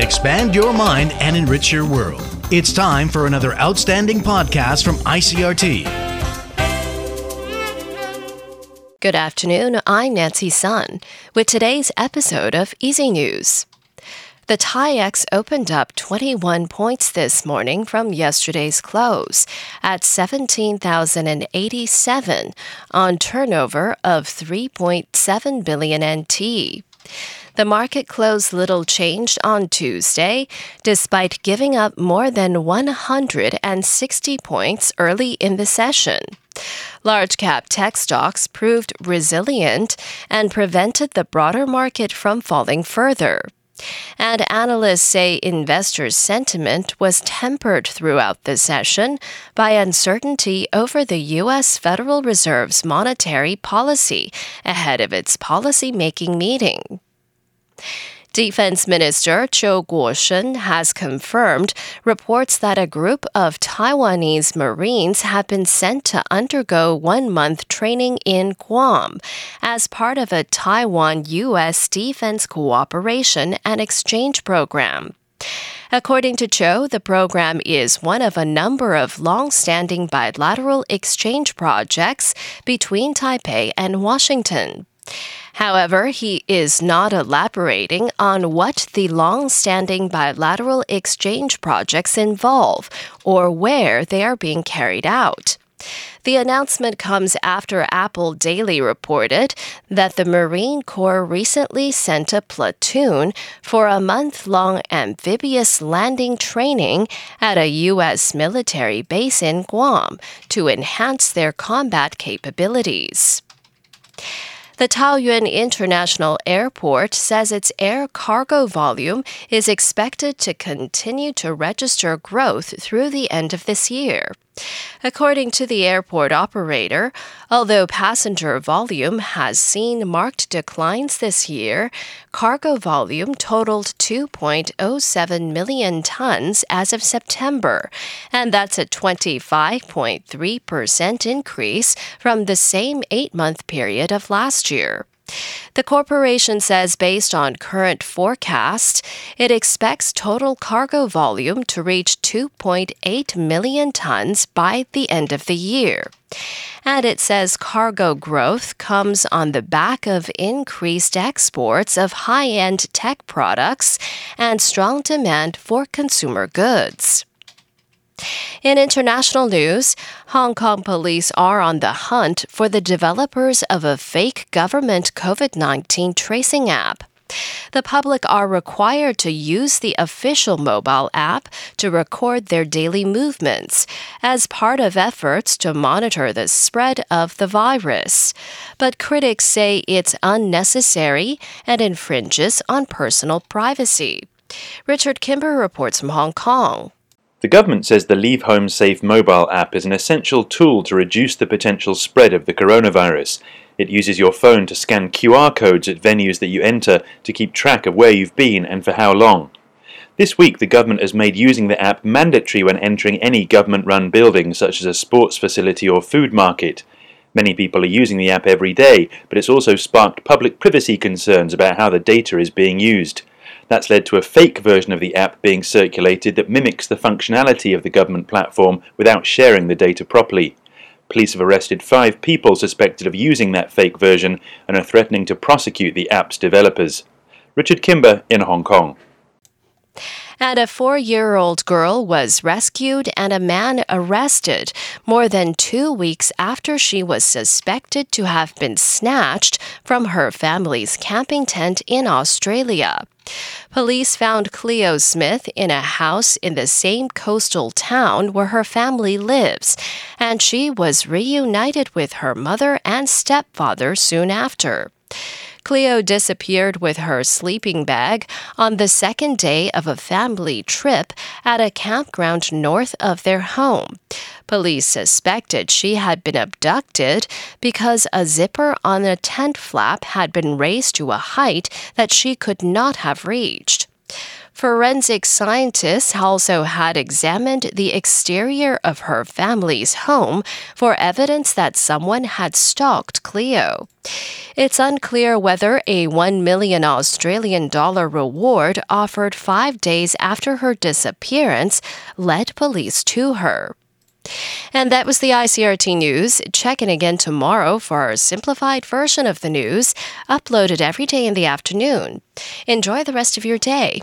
expand your mind, and enrich your world. It's time for another outstanding podcast from ICRT. Good afternoon. I'm Nancy Sun with today's episode of Easy News. The TAIEX opened up 21 points this morning from yesterday's close at 17,087 on turnover of 3.7 billion NT. The market closed little changed on Tuesday, despite giving up more than 160 points early in the session. Large cap tech stocks proved resilient and prevented the broader market from falling further. And analysts say investors' sentiment was tempered throughout the session by uncertainty over the U.S. Federal Reserve's monetary policy ahead of its policy-making meeting. Defense Minister Chiu Kuo-cheng has confirmed reports that a group of Taiwanese Marines have been sent to undergo one month training in Guam as part of a Taiwan U.S. defense cooperation and exchange program. According to Chiu, the program is one of a number of long standing bilateral exchange projects between Taipei and Washington. However, he is not elaborating on what the long standing bilateral exchange projects involve or where they are being carried out. The announcement comes after Apple Daily reported that the Marine Corps recently sent a platoon for a month long amphibious landing training at a U.S. military base in Guam to enhance their combat capabilities. The Taoyuan International Airport says its air cargo volume is expected to continue to register growth through the end of this year. According to the airport operator, although passenger volume has seen marked declines this year, cargo volume totaled 2.07 million tons as of September, and that's a 25.3% increase from the same eight month period of last year. The corporation says, based on current forecasts, it expects total cargo volume to reach 2.8 million tons by the end of the year. And it says cargo growth comes on the back of increased exports of high end tech products and strong demand for consumer goods. In international news, Hong Kong police are on the hunt for the developers of a fake government COVID 19 tracing app. The public are required to use the official mobile app to record their daily movements as part of efforts to monitor the spread of the virus. But critics say it's unnecessary and infringes on personal privacy. Richard Kimber reports from Hong Kong. The government says the Leave Home Safe mobile app is an essential tool to reduce the potential spread of the coronavirus. It uses your phone to scan QR codes at venues that you enter to keep track of where you've been and for how long. This week, the government has made using the app mandatory when entering any government run building, such as a sports facility or food market. Many people are using the app every day, but it's also sparked public privacy concerns about how the data is being used. That's led to a fake version of the app being circulated that mimics the functionality of the government platform without sharing the data properly. Police have arrested five people suspected of using that fake version and are threatening to prosecute the app's developers. Richard Kimber in Hong Kong and a four year old girl was rescued and a man arrested more than two weeks after she was suspected to have been snatched from her family's camping tent in Australia. Police found Cleo Smith in a house in the same coastal town where her family lives, and she was reunited with her mother and stepfather soon after. Cleo disappeared with her sleeping bag on the second day of a family trip at a campground north of their home. Police suspected she had been abducted because a zipper on a tent flap had been raised to a height that she could not have reached. Forensic scientists also had examined the exterior of her family's home for evidence that someone had stalked Cleo. It's unclear whether a 1 million Australian dollar reward offered 5 days after her disappearance led police to her. And that was the ICRT news. Check in again tomorrow for our simplified version of the news, uploaded every day in the afternoon. Enjoy the rest of your day.